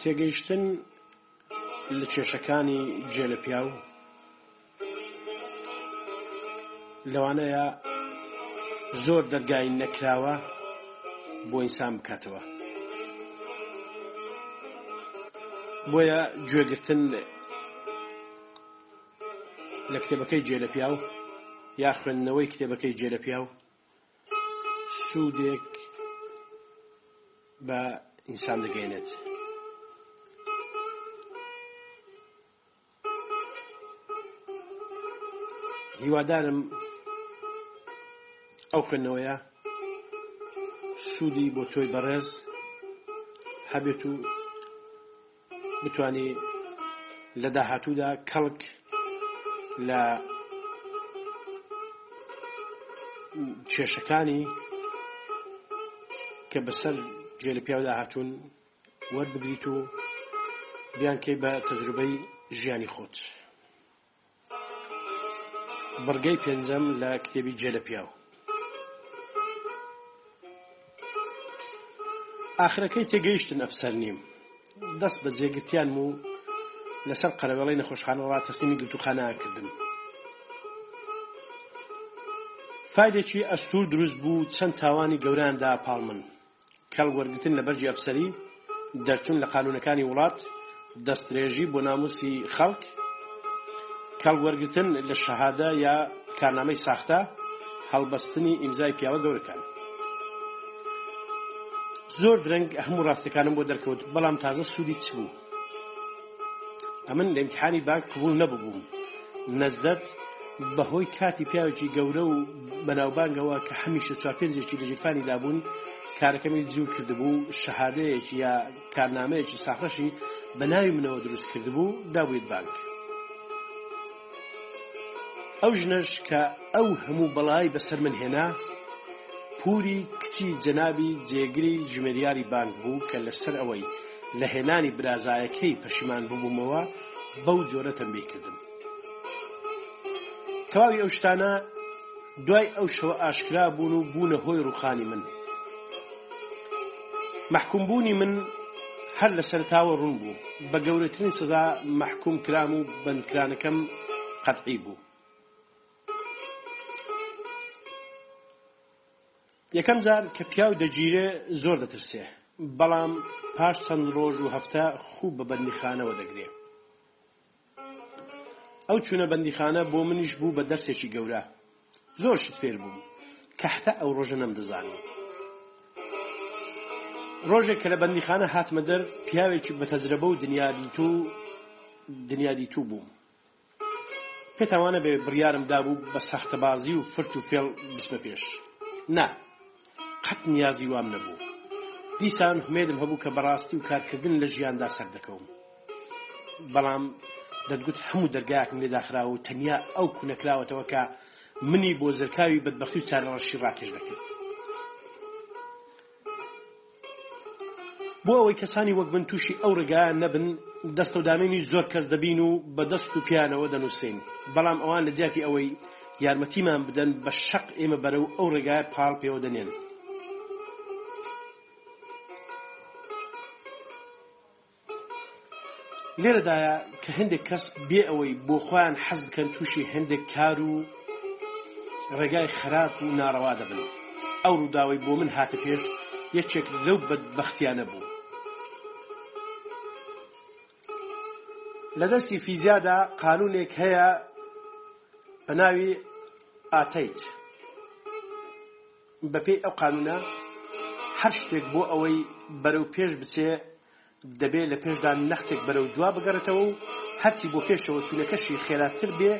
تێگەیشتن لە کێشەکانی گێ لە پیاو لەوانەیە زۆر دەرگای نەکراوە بۆ ئینسان بکاتەوە بۆیە گوێگرتن لە کتێبەکەی جێ لە پیاو یا خوێندنەوەی کتێبەکەی جێ لە پیاو سوودێک بە ئینسان دەگەێنێت. هیوادارم ئەو خوێندنەوەیە سوودی بۆ تۆی بەڕێز هەبێت و بتوانی لە داهاتوودا کەڵک لە کێشەکانی کە بەسەر جێ لە پیاودا هاتوون وەربگریت و بیانکەی بە تەجروبەی ژیانی خۆت. بڕگەی پێنجەم لە کتێبی جێ لە پیاو ئاخرەکەی تێگەیشتن ئەفسەر نیم دەست بە جێگرتیان و لەسەر قەرەوێڵی نەخۆشخانە ڕاتەسلیمی گرتوخانەیان کردم فایلێکی ئەستور دروست بوو چەند تاوانی گەوراندە پاڵ من کەڵک وەرگرتن لە بەرگی ئەفسەری، دەرچوون لە قانوونەکانی وڵات، دەستدرێژی بۆ نامووسی خەڵک، کەڵک وەرگرتن لە شەهادە یا کارنامەی ساختە، هەڵبەستنی ئیمزای پیاوە گەورەکان. زۆر درەنگ هەموو ڕاستیەکانم بۆ دەرکەوت بەڵام تازە سوودی چ بوو؟ ئەمن لە امتحانی بانک قبول نەببووم نەزدەت بەهۆی کاتی پیاوێکی گەورە و بەناوبانگەوە کە هەمیشە چاپێنجێکی لە جیرفانی لابوون کارەکەمی جوور کردبوو شەهادەیەکی یا کارنامەیەکی ساخەشی بە ناوی منەوە دروست کردبوو دابێت بانک ئەو ژنەش کە ئەو هەموو بەڵای بەسەر من هێنا پوری کچی جەنابی جێگری ژمێریاری بانک بوو کە لەسەر ئەوەی لە هێنانی برازایەکەی پەشیمان ببوومەوە بەو جۆرە تەمبی کردم تەواوی ئەو شتانە دوای ئەو شەوە ئاشکرا بوون و بوونە هۆی ڕوخانی من مەحکوم بوونی من هەر لە سەرتاوە ڕوون بوو بە گەورەترین سزا مەحکوم کرام و بەندکرانەکەم قەتعی بوو یەکەم جار کە پیاو دەگیرێ زۆر دەترسێ بەڵام پاش چەند ڕۆژ و هەفتە خوب بە بەندیخانەوە دەگرێ ئەو چونە بەندیخانە بۆ منیش بوو بە دەرسێکی گەورە زۆر شت فێر بووم کە حتا ئەو ڕۆژە نەم دەزانی ڕۆژێک کە لە بەندیخانە هاتمە دەر پیاوێکی بە تەجرەبە و دنیادی تو دنیادی تو بووم پێتاوانە بێ بڕیارم دابوو بە ساختەبازی و فرت و فێڵ بچمە پێش نا قەت نیازی وام نەبوو. دیسان هومێدم هەبوو کە بەڕاستی و کارکردن لە ژیاندا سەردەکەوم. بەڵام دەتگوت هەموو دەرگایەکم لێ داخراوە و تەنیا ئەو کونە کراوەتەوە کە منی بۆ زرکاوی بەدبەختی و چارەڕەشی ڕاکێش دەکرد. بۆ ئەوەی کەسانی وەک من تووشی ئەو ڕێگایان نەبن دەستەودامێنی زۆر کەس دەبین و بە دەست و پیانەوە دەنووسین بەڵام ئەوان لە جیاتی ئەوەی یارمەتیمان بدەن بە شەق ئێمە بەرەو ئەو ڕێگایە پاڵ پێوە دەنێن. لێرەدایە کە هەندێک کەس بێ ئەوەی بۆ خۆیان حەز بکەن تووشی هەندێک کار و ڕێگای خراپ و ناڕەوا دەبن ئەو ڕووداوی بۆ من هاتە پێش یەکێک لەو بەدبەختیانە بوو لە دەرسی فیزیادا قانونێک هەیە بە ناوی ئاتەیت بەپێی ئەو قانونە هەر شتێک بۆ ئەوەی بەرەو پێش بچێ دەبێ لە پێشدا نەختێک بەرەو دوا بگەڕێتەوە و هەرچی بۆ پێشەوە چونەکەشی خێراتر بێ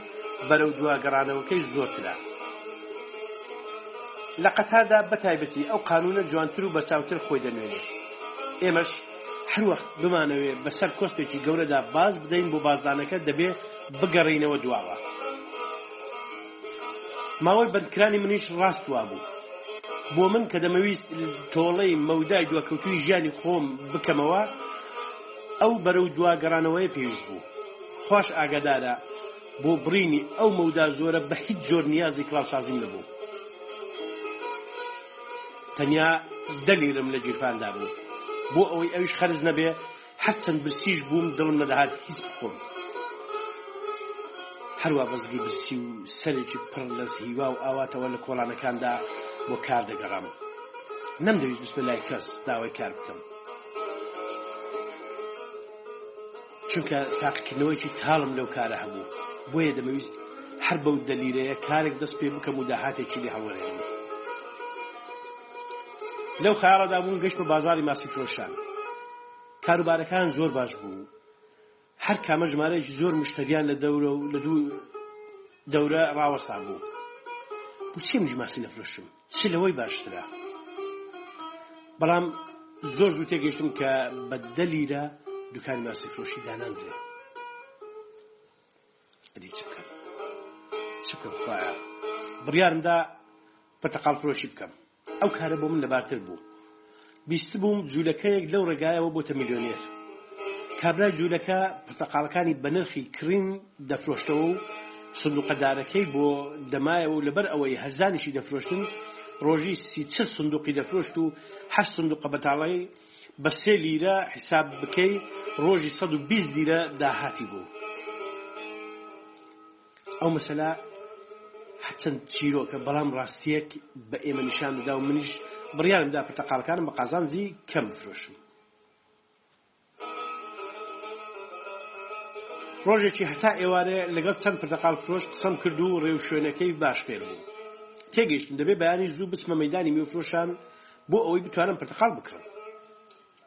بەرەو دوا گەڕانەوەکەی زۆرترە لە قەتاردا بەتایبەتی ئەو قانونە جوانتر و بەچاوتر خۆی دەنوێنێ ئێمەش هەر وەخت بمانەوێ بەسەر کۆسپێکی گەورەدا باز بدەین بۆ بازدانەکە دەبێ بگەڕێینەوە دواوە ماوەی بەندکرانی منیش ڕاست وابوو بۆ من کە دەمەویست تۆڵەی مەودای دواکەوتوی ژیانی خۆم بکەمەوە ئەو بەرە و دواگەڕانەوەی پێویست بوو خوش ئاگادارە بۆ بڕینی ئەو مەودا زۆرە بە هیچ زۆر نیازی کلااوسازیم نەبوو تەنیا دە لیرەم لە گیرفاندا بوو بۆ ئەوەی ئەویش خەرج نەبێ هەرچەند برسیش بووم دڵم نەدەهات هیچ بخۆم هەروە بەزگی برسی و سەرێکی پڕ لە هیوا و ئاواتەوە لە کۆڵانەکاندا بۆ کار دەگەڕام نەمدەویست بچمە لای کەس داوای کار بکەم چونکە تاقیکردنەوەیەکی تاڵم لەو کارە هەبوو بۆیە دەمەویست هەر بەو دەلیرەیە کارێک دەست پێ بکەم و داهاتێکی لێ هەڵوەرێنم لەو خیاڵەدا بووم گەشت بە بازاری ماسی فرۆشان کاروبارەکان زۆر باش بوو هەر کامە ژمارەیەکی زۆر مشتریان لە دەورە و لە دوو دەورە ڕاوەستا بوو بچیم ژماسی نەفرۆشم چ لەوەی باشترە بەڵام زۆر زوو تێگەشتم کە بە دە لیرە دوکانی ماسیفرۆشی داناندرێ ئەدی چ بکەم چ بکەم خوایە بڕیارمدا پەتەقاڵ فرۆشی بکەم ئەو کارە بۆ من لەبارتر بوو بیستبووم جولەکەیەک لەو ڕێگایەوە بۆتە ملیۆنێر. کابرای جولەکە پرتەقاڵەکانی بە نرخی کڕین دەفرۆشتەوە و سندوقە دارەکەی بۆ دەمایەوە و لەبەر ئەوەی هەرزانیشی دەفرۆشتن ڕۆژی سی چل سندوقی دەفرۆشت و هەشت سندوقە بەتاڵەی بە سێ لیرە حیساب بکەی ڕۆژی سەد و بیست لیرە داهاتی بوو. ئەو مەسەلە هەرچەند چیرۆکە بەڵام ڕاستیەک بە ئێمە نیشان دەدا و منیش بڕیارم دا پرتەقالەکانم بە قازانجی کەم بفرۆشم ڕۆژێکی هەتا ئێوارێ لەگەڵ چەند پرتەقال فرۆش قسەم کرد و ڕێو شوێنەکەی باش فێر بوو تێگەیشتن دەبێ بەیانی زوو بچمە مەدانی میوفرۆشان بۆ ئەوەی بتوانم پرتەقال بکڕم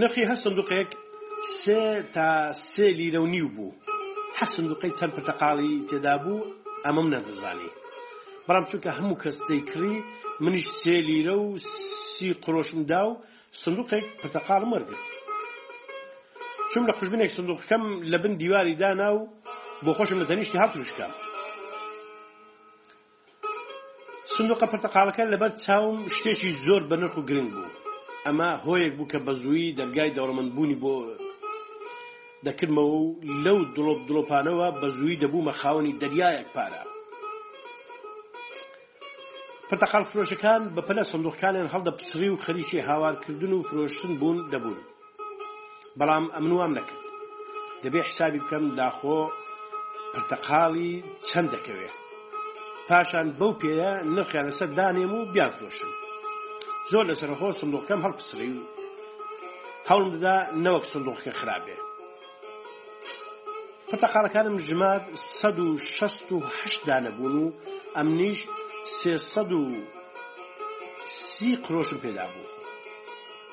نرخی هەر سندوقێک سێ تا سێ لیرە و نیو بوو هەر سندوقەی چەند پرتەقاڵی تێدا بوو ئەمەم نەدەزانی بەڵام چونکە هەموو کەس دەیکڕی منیش سێ لیرە و سی قرۆشم دا و سندوقێک پرتەقاڵم وەرگرت چوم لە خوشبنێک سندوقەکەم لە بن دیواری دانا و بۆ خۆشم لە تەنیشتی هاتوشکە سندوقە پرتەقاڵەکە لەبەر چاوم شتێکی زۆر بەنرخ و گرنگ بوو ئەمە هۆیەک بوو کە بەزوویی دەرگای دەوڵەمەندبوونی بۆ دەکردمەوە و لەو دڵۆپ دڵۆپانەوە بەزوویی دەبوومە خاوەنی دەریایەک پارە پرتەقال فرۆشەکان بەپەلە سندوقەکانیان هەڵدەپچڕی و خەریکی هاوارکردن و فرۆشتن بوون دەبوون بەڵام ئەمن وام نەکرد دەبێ حسابی بکەم داخۆ پرتەقاڵی چەند دەکەوێت پاشان بەو پێەیە نرخیان لەسەر دانێم و بیانفرۆشم زۆر لەسەرخۆ سندوقەکەم هەڵپسری و هەوڵم دەدا نەوەک سندوقەکە خراپێ پرتەقالەکانم ژمار 1660 دانەبوون و ئەمنیش 300 سی قرۆشم پێدا بوو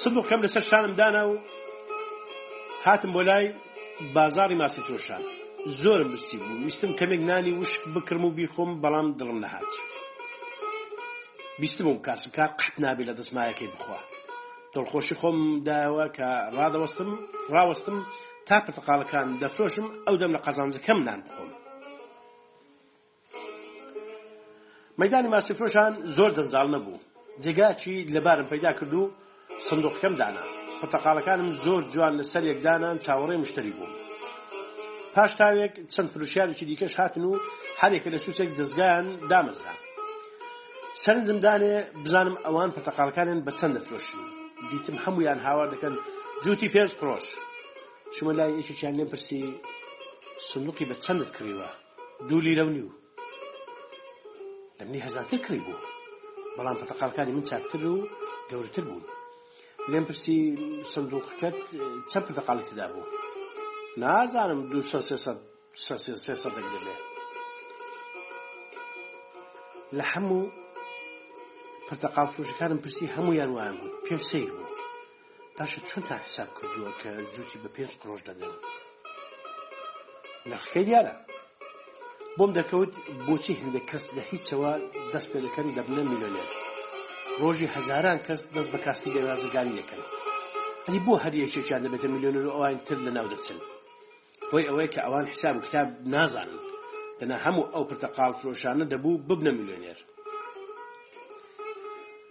سندوقەکەم لەسەر شانم دانا و هاتم بۆ لای بازاڕی ماسی ترۆشان زۆرم برسی بوو ویستم کەمێک نانی وشک بکرم و بیخۆم بەڵام دڵم نەهات بیستم و کاسبکار قەت نابێ لە دەستمایەکەی بخوا دڵخۆشی خۆم داوە کە ڕادەوەستم ڕاوەستم تا پرتەقاڵەکان دەفرۆشم ئەو دەم لە قەزانجەکەم نان بخۆم مەیدانی ماسیفرۆشان زۆر جەنجاڵ نەبوو جێگاچی لەبارم پەیدا کرد و سندوقەکەم دانا پرتەقاڵەکانم زۆر جوان لەسەر یەکدانان چاوەڕێ مشتری بووم پاش تاوێک چەند فروشیارێکی دیکەش هاتن و هەرێکە لە سووسێک دەستگایان دامەزرا سەرنجم دانێ بزانم ئەوان پرتەقالەکانیان بە چەند دەفرۆشن دیتم هەمویان هاوا دەکەن جوتی پێنج قرۆش شمە لای یەکێکیان لێم پرسی سندوقی بە چەندت کڕیوە دوو لیرە و نیو لە منی هەزارتر کڕی بوو بەڵام پەتەقالەکانی من چاکتر و گەورەتر بوون لێم پرسی سندوقەکەت چەند پەتەقالی تێدا بوو نازانم دو سەدەک دەبێ لە هەموو پرتەقال فروشەکانم پرسی هەموو یان وایان بوو پێم سیر بوو باشە چۆن تا حساب کردووە کە جوتی بە پێنج قرۆش دەدەن نرخەکەی دیارە بۆم دەکەوت بۆچی هەندێک کەس لە هیچەوە دەست پێ دەکەن دەبنە میلیۆنێر ڕۆژی هەزاران کەس دەست بە کاستی دەوازەگانی دەکەن ئەنی بۆ هەر یەکێکیان دەبێتە میلیۆنەر و ئەوان تر لە ناو دەچن هۆی ئەوەیە کە ئەوان حساب و کتاب نازانن دەنا هەموو ئەو پرتەقاڵ فرۆشانە دەبوو ببنە میلیۆنێر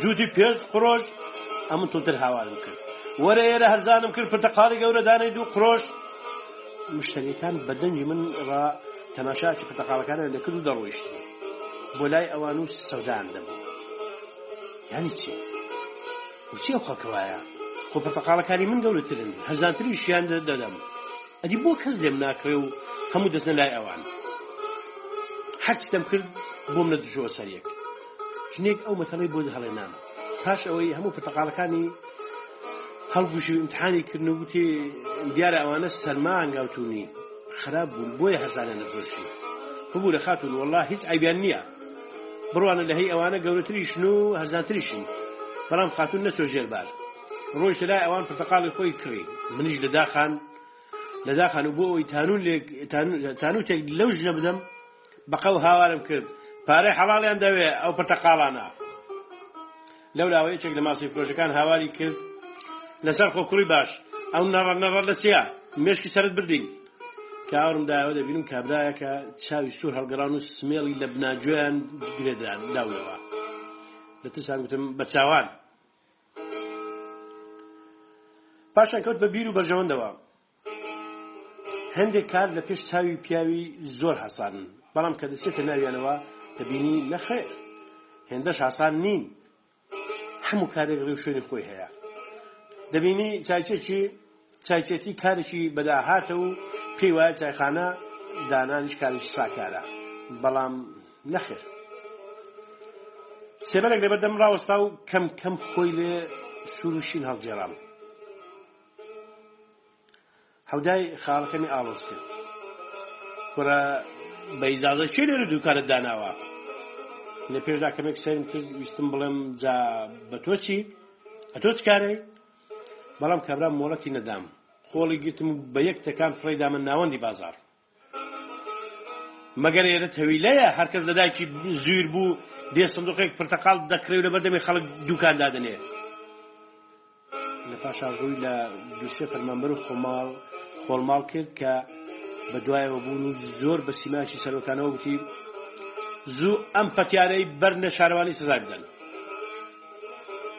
جووتی پێنج قرۆش ئەمن تونتر هاوارم کرد وەرە ئێرە هەرزانم کرد پرتەقاڵی گەورە دانەی دوو قرۆش مشتریەکان بە دەنگی من ڕا تەماشاکی پرتەقاڵەکانە دەکرد و دەڕۆیشت بۆ لای ئەوان و سەودان دەبوو یانی چی چی ئەو خەڵکە وایە خۆ پرتەقاڵەکانی من گەورەترن هەزانتری شیان دەدەم ئەدی بۆ کەس لێم ناکرێ و هەموو دەستە لای ئەوان هەرچ دەم کرد بۆم نە دژۆ سەرێک ژنێک ئەو مەتەڵەی بۆ هەڵێنام پاش ئەوەی هەموو پرتەقاڵەکانی هەڵگوشی و امتحانی کردن و گوتی دیارە ئەوانە سەرما ئەنگاوتونی خراپ بوون بۆیە هەزانە نەفرۆشی ببوو لە خاتون والله هیچ ئایبیان نییە بڕوانە لە هەی ئەوانە گەورەتریشن و هەرزانتریشن بەڵام خاتون نەچۆ ژێربار ڕۆژتە لای ئەوان پرتەقاڵی خۆی کڕی منیش لە داخان لە داخان و بۆ ئەوی تانون تانوتێک لەو ژنە بدەم بەقەو هاوارم کرد پارەی حەڵاڵیان دەوێ ئەو پرتەقاڵانە. لەولاوە یەکێک لە ماسی فرۆشەکان هاواری کرد لەسەر خۆ کوڕی باش ئەو نەڕە نەڕە لە چیە مشکی سرد بردین کە ئاورم داەوە دەبینم کابراایەکە چاوی سوور هەڵگەڕان و سمێڵی لە بناجویان گرێدران داولەوە لە ترسان گوتم بە چاوان پاشان کەوت بە بیر و بەرژەوەندەوە هەندێک کار لە پێش چاوی پیاوی زۆر هاسانن بەڵام کە دەچێتە ناویانەوە دەبینی نەخێر هێندەش هاسان نین هەموو کارێک ڕێو شوێنی خۆی هەیە دەبینی چایچێکی چایچێتی کارێکی بەداهاتە و پێی وایە چایخانە دانانیش کارێکی ساکارە بەڵام نەخێر سێبەرێک لەبەردەم ڕاوەستا و کەم کەم خۆی لێ شوروشین هەڵجێرام حودای خاڵەکەمی ئاڵۆز کرد کوڕە بە ئیزازە چێ لێرە دووکانت داناوە لە پێشدا کەمێک سەرم کرد ویستم بڵێم جا بە تۆ چی ئە تۆ چکارەی بەڵام کابرا مۆڵەتی نەدام خۆڵی گرتم و بە یەک تەکان فڕی دامە ناوەندی بازار مەگەر ئێرە تەویلەیە هەر کەس لە دایکی زویر بوو دێ سندوقێک پرتەقاڵ دەکرێ و لە بەردەمی خەڵک دوکان دادنێ لە پاشان ڕووی لە دووسێ فەرمانبەر و خۆماڵ خۆڵماڵ کرد کە بە دوایەوە بوون و زۆر بە سیماکی سەرۆکانەوە وتی زوو ئەم پەتیارەی بەر نە شارەوانی سزای بدەن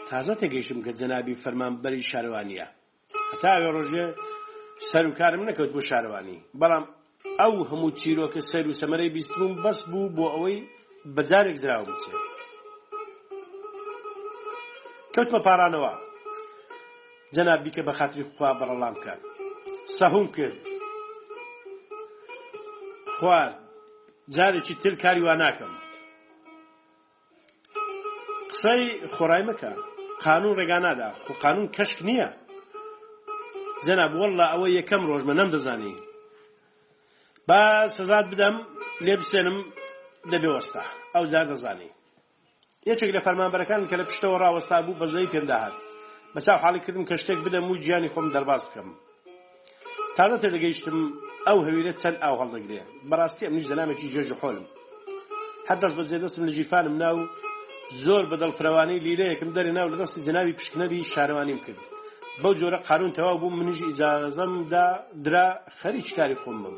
تازە تێگەیشتم کە جەنابی فەرمانبەری شارەوانیە هەتا ئەوێ ڕۆژێ سەر و کارم نەکەوت بۆ شارەوانی بەڵام ئەو هەموو چیرۆکە سەر و سەمەرەی بیستبووم بەس بوو بۆ ئەوەی بەجارێک زراوە بچێت کەوتمە پارانەوە جەناب بیکە بە خاتری خوا بەڕەڵام بکات سەهوم کرد خوارد جارێکی تر کاری وا ناکەم قسەی خۆڕای مەکە قانون ڕێگا نادا خۆ قانون کەشک نییە جەناب وەڵا ئەوە یەکەم ڕۆژمە نەم دەزانی با سەزات بدەم لێ بسێنم دەبێ وەستا ئەو جار دەزانی یەکێک لە فەرمانبەرەکان کە لە پشتەوە ڕاوەستا بوو بەزەی پێمداهات بەچاو حاڵی کردم کە شتێک بدەم و گیانی خۆم دەرباز بکەم تازە تێدەگەیشتم ئەو هەویرە چەند ئاو هەڵدەگرێ. بەڕاستی ئەمنیش زەلامێکی جێژ و حۆلم. هەر دەست بەجێ دەستم لە گیرفانم نا و زۆر بە دڵفرەوانی لیرەیەکم دەرێنا و لە دەستی جەنابی پشکنەری شارەوانیم کرد. بەو جۆرە قارون تەواو بووم منیش ئیجازەم درا خەریکی کاری خۆم بم.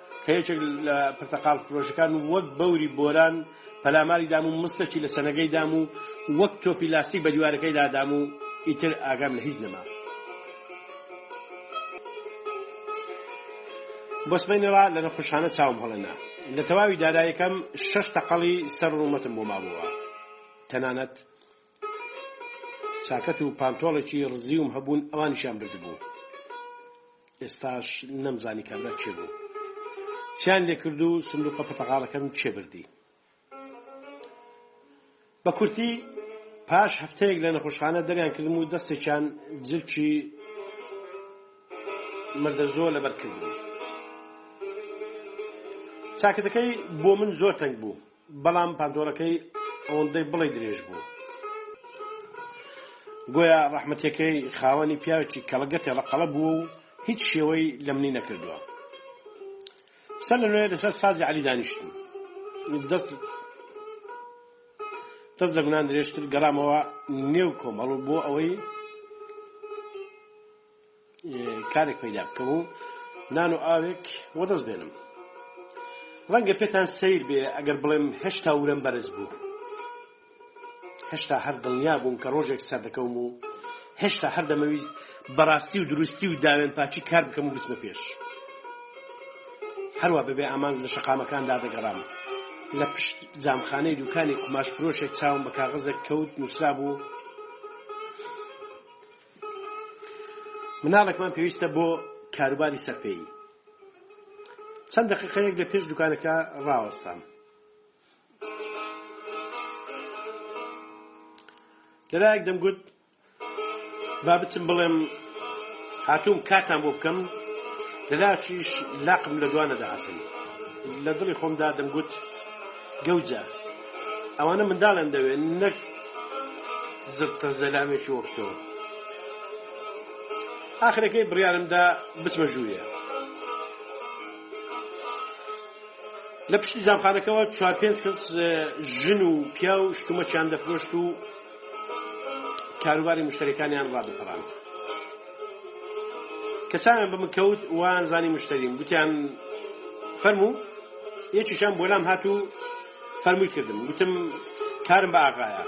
کە یەکێک لە پرتەقاڵ فرۆشەکان و وەک بەوری بۆران پەلاماری دام و مستەکی لە چەنەگەی دام و وەک تۆپی لاستیک بە دیوارەکەی لادام و ئیتر ئاگام لە هیچ نەما بۆسمێنەوە لە نەخشانە چاوم هەڵێنا لە تەواوی دارایەکەم شەش تەقەڵی سەر ڕوومەتم بۆ مابووە تەنانەت چاکەت و پانتۆڵێکی ڕزیوم هەبوون ئەوانشیان بردبوو ئێستاش نەمزانی کابرا کێ بوو چیان لێکرد و سندوقە پرتەقاڵەکەم کێ بردی بە کورتی پاش هەفتەیەک لە نەخۆشخانە دەریان کردم و دەستێکیان جلکی مردە زۆر لەبەرکردبوو چاکەتەکەی بۆ من زۆر تەنگ بوو بەڵام پانتۆڵەکەی ئەوەندەی بڵێی درێژ بوو. گۆیا ڕەحمەتەکەی خاوەنی پیاوێکی کەڵەگە تێڵەقەڵە بووە و هیچ شێوەی لە منی نەکردووە. سەر لە نوێ لەسەر سازی علی دانیشتم. دەست دەست لە گونان درێژتر گەڕامەوە نێو کۆمەڵ بۆ ئەوەی کارێک پەیدا بکەم و نان و ئاوێک وەدەست بێنم ڕەنگە پێتان سیر بێ ئەگەر بڵێم هێشتا ورم بەرز بوو هێشتا هەر دڵنیا بووم کە ڕۆژێک سەردەکەوم و هێشتا هەر دەمەویست بەڕاستی و دروستی و داوێن پاچی کار بکەم و بچمە پێش هەروە بەبێ ئامانج لە شەقامەکاندا دەگەڕام لە پشت جامخانەی دوکانی قوماش فرۆشێک چاوم بە کاغزێک کەوت نووسرا بوو مناڵێکمان پێویستە بۆ کاروباری سەرپێیی چەند دەقیقەیەک لە پێش دوکانەکە ڕاوەستام لەلایەک دەمگوت با بچم بڵێم هاتووم کاتان بۆ بکەم لەلاچیش لاقم لە دوانە داهاتن لە دڵی خۆمدا دەمگوت گەوجە ئەوانە منداڵیان دەوێن نەک زرتە زەلامێکی وەکتەوە ئاخرەکەی بڕیارمدا بچمە ژوورە لە پشتی جامخانەکەەوە چوار پێنج کەس ژن و پیا و شتومەچیان دەفرۆشت و کاروباری مشتەکانیان ڕادپەڕان کەسانیان بە من کەوت وان زانی مشتریم گوتیان فەرموو یەکیشان بۆلام هات و فەرمووی کردم وتم کارم بە ئاغایە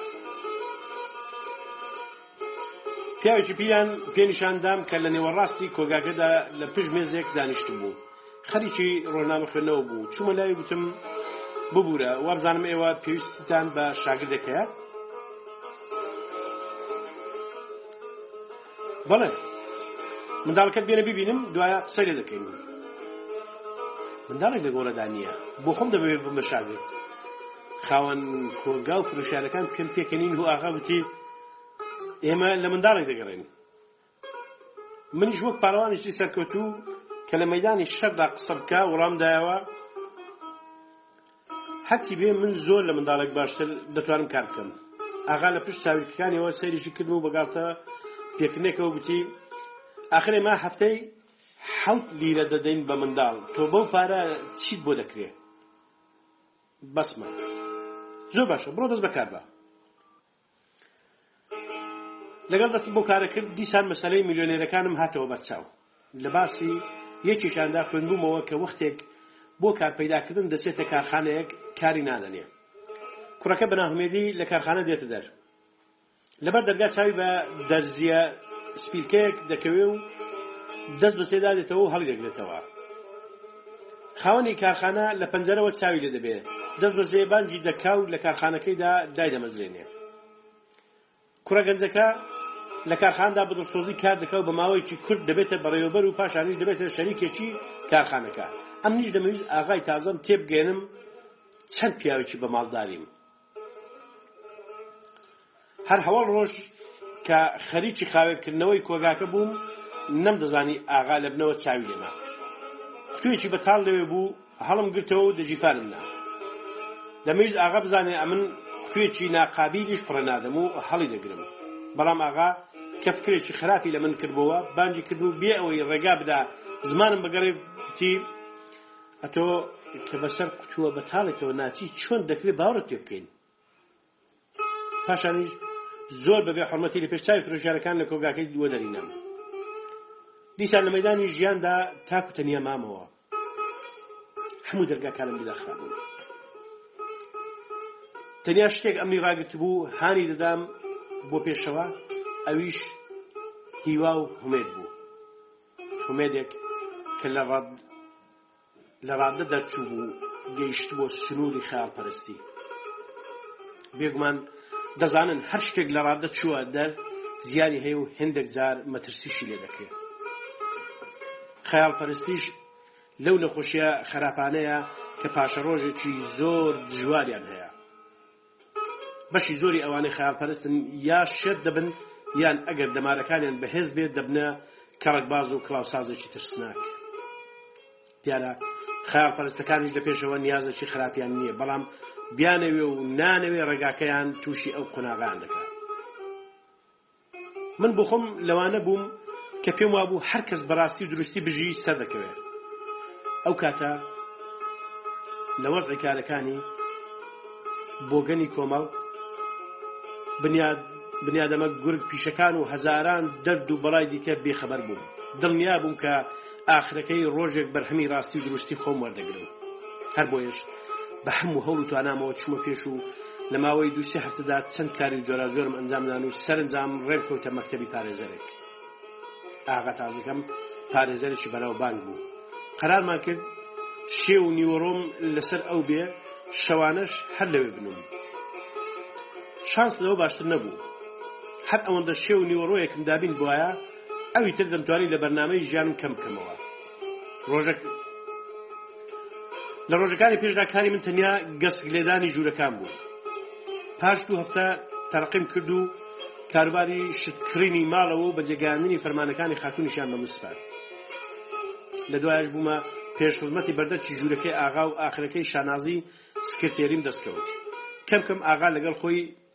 پیاوێکی پیران پێنیشاندام کە لە نێوەڕاستی کۆگاکەدا لە پشت مێزێک دانیشت بوو خەریکی ڕۆژنامە خوێندنەوە بوو چوومە لای وتم ببوورە وابزانم ئێوە پێویستتان بە شاگردەکەیە بەڵێ منداڵەکەت بێنە ببینم دوایە قسە لێ دەکەین منداڵێک لە گۆڵەدا نییە بۆ خۆم دەبێت بم بە شاگرد خاوەن کۆگا و فروشارەکان پێم پێکەنین و ئاغا وتی ئێمە لە منداڵێک دەگەڕێن منیش وەک پاروانیشتی سەرکەوتوو کە لە مەدانی شەردا قسە بکە وڵام دایەوە هەرچی بێ من زۆر لە منداڵێک باشتر دەتوانم کار بکەم. ئاغا لە پشت چاویلکەکانیەوە سەیریشی کردم و بە گاڵتە پێکردنێکەوە گوتی، ئاخر ئێمە هەفتەی حەوت لیرە دەدەین بە منداڵ، تۆ بەو پارە چیت بۆ دەکرێ؟ بەسمە. زۆر باشە، بڕۆ دەست بەکار بە. لەگەڵ دەستم بۆ کارە کرد دیسان مەسەلەی میلیۆنێرەکانم هاتەوە بەرچاو لە باسی یەکێکیاندا خوێندبوومەوە کە وەختێک بۆ کار پەیداکردن دەچێتە کارخانەیەک کاری نانەنێ کوڕەکە بەناهمێدی لە کارخانە دێتە دەر لەبەر دەرگا چاوی بە دەرزیە سپیلکەیەک دەکەوێ و دەست بەسێدا دێتەوە و هەڵگەگرێتەوە خاوەنی کارخانە لە پەنجەرەوە چاوی لێ دەبێ، دەست بەجێ بانگی دەکا و لە کارخانەکەیدا دایدەمەزرێنێ. کوڕە گەنجەکە لە کارخانەدا بە دڵسۆزی کار دەکا و بە ماوەیەکی کورت دەبێتە بەڕێوەبەر و پاشانیش دەبێتە شەریکێکی کارخانەکە. ئەمنیش دەمەویست ئاغای تازەم تێبگەیەنم چەند پیاوێکی بە ماڵداریم. هەر هەوەڵ ڕۆژ کە خەریکی خاوێن کردنەوەی کۆگاکە بووم نەمدەزانی ئاغا لە بنەوە چاوی لێما کوێکی بەتاڵ لەوێ بوو هەڵم گرتەوە و دەژیفانم نا دەمەویست ئاغا بزانێ ئەمن کوێکی ناقابیلیش فڕە نادەم و هەڵی دەگرم بەڵام ئاغا کە فکرێکی خراپی لە من کردبووە بانجی کرد و بێ ئەوەی ڕێگا بدا زمانم بەگەڕێ بتی ئەتۆ کە بەسەر کوتووە بەتاڵێکەوە ناچی چۆن دەکرێت باوڕت پێ بکەین پاشانیش زۆر بەبێ حرمەتی لە پێش چاوی فرۆژارەکان لە کۆگاکەی دووە دەرینەم دیسان لە مەدانی ژیاندا تاکو تەنیا مامەوە هەموو دەرگاکانم بدەخرابوو تەنیا شتێک ئەمنی ڕاگررت بوو هانی دەدام بۆ پێشەوە ئەویش هیوا و هومێت بوو ئومێدێک کە لە ڕاددە دەرچووبوو گەیشتبووە سنووری خەیاڵپەرستی بێگومان دەزانن هەر شتێک لە ڕاددە چووە دەر زیانی هەیە و هندێک جار مەترسیشی لێ دەکرێت خەیاڵپەرستیش لەو نەخۆشیە خراپانەیە کە پاشەڕۆژێکی زۆر دژواریان هەیە بەشی زۆری ئەوانەی خەیاڵپەرستن یا شێت دەبن یان ئەگەر دەمارەکانیان بەهێز بێت دەبنە کەڕکباز و کلااوسازێکی ترسناک دیارە خەیاڵپەرستەکانیش لە پێشەوە نیازەکی خراپیان نییە بەڵام بیانەوێ و نانەوێ ڕێگاکەیان تووشی ئەو قۆناغیان دەکات من بۆخۆم لەوانە بووم کە پێم وابوو هەر کەس بە ڕاستی و دروستی بژی سەردەکەوێت ئەو کاتە لە وەزعی کارەکانی بۆگەنی کۆمەڵ بنیاد بنیادەمە گورگ پیشەکان و هەزاران دەرد و بەڵای دیکە بێخەبەر بووم دڵنیا بووم کە ئاخرەکەی ڕۆژێک بەرهەمی ڕاستی و دروستی خۆم وەردەگرم. هەر بۆیەش بە هەموو هەوڵ و توانامەوە چوومە پێش و لە ماوەی دوو سێ هەفتەدا چەند کاری جۆراوجۆرم ئەنجامدان و سەرەنجام ڕێم کەوتە مەکتەبی پارێزەرێک. ئاغا تازەکەم پارێزەرێکی بەناوبانگ بوو. قەرارمان کرد شێو و نیوەڕۆم لەسەر ئەو بێ شەوانەش هەر لەوێ بنوم. شانس لەوە باشتر نەبوو. هەر ئەوەندە شێو و نیوەڕۆیەکم دابین بوایە ئەوی تر دەمتوانی لە بەرنامەی ژیانم کەم بکەمەوە ڕۆژەک لە ڕۆژەکانی پێشدا کاری من تەنیا گەسک لێدانی ژوورەکان بوو پاش دوو هەفتە تەرقیم کرد و کاروباری شتکڕینی ماڵەوە و بە جێگەاندنی فەرمانەکانی خاتونیشان بە مسپار لە دوایش بوومە پێشخزمەتی بەردەچی ژوورەکەی ئاغا و ئاخرەکەی شانازی سکرتێریم دەستکەوت کەم کەم ئاغا لەگەڵ خۆی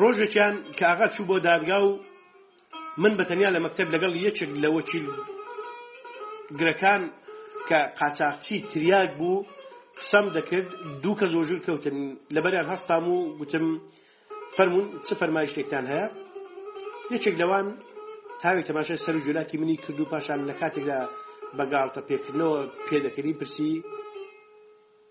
ڕۆژێکیان کە ئاغا چوو بۆ دادگا و من بە تەنیا لە مەکتەب لەگەڵ یەکێک لە وەکیلگرەکان کە قاچاخچی تریاک بوو قسەم دەکرد دوو کە زۆژور کەوتن لەبەریان هەستام و گوتم فەرمونون چ فەرمای شتێکتان هەیە یەکێک لەوان تاوی تەماشای سەر و جولاکی منی کرد و پاشان لە کاتێکدا بە گاڵتە پێکردنەوە پێدەکردی پرسی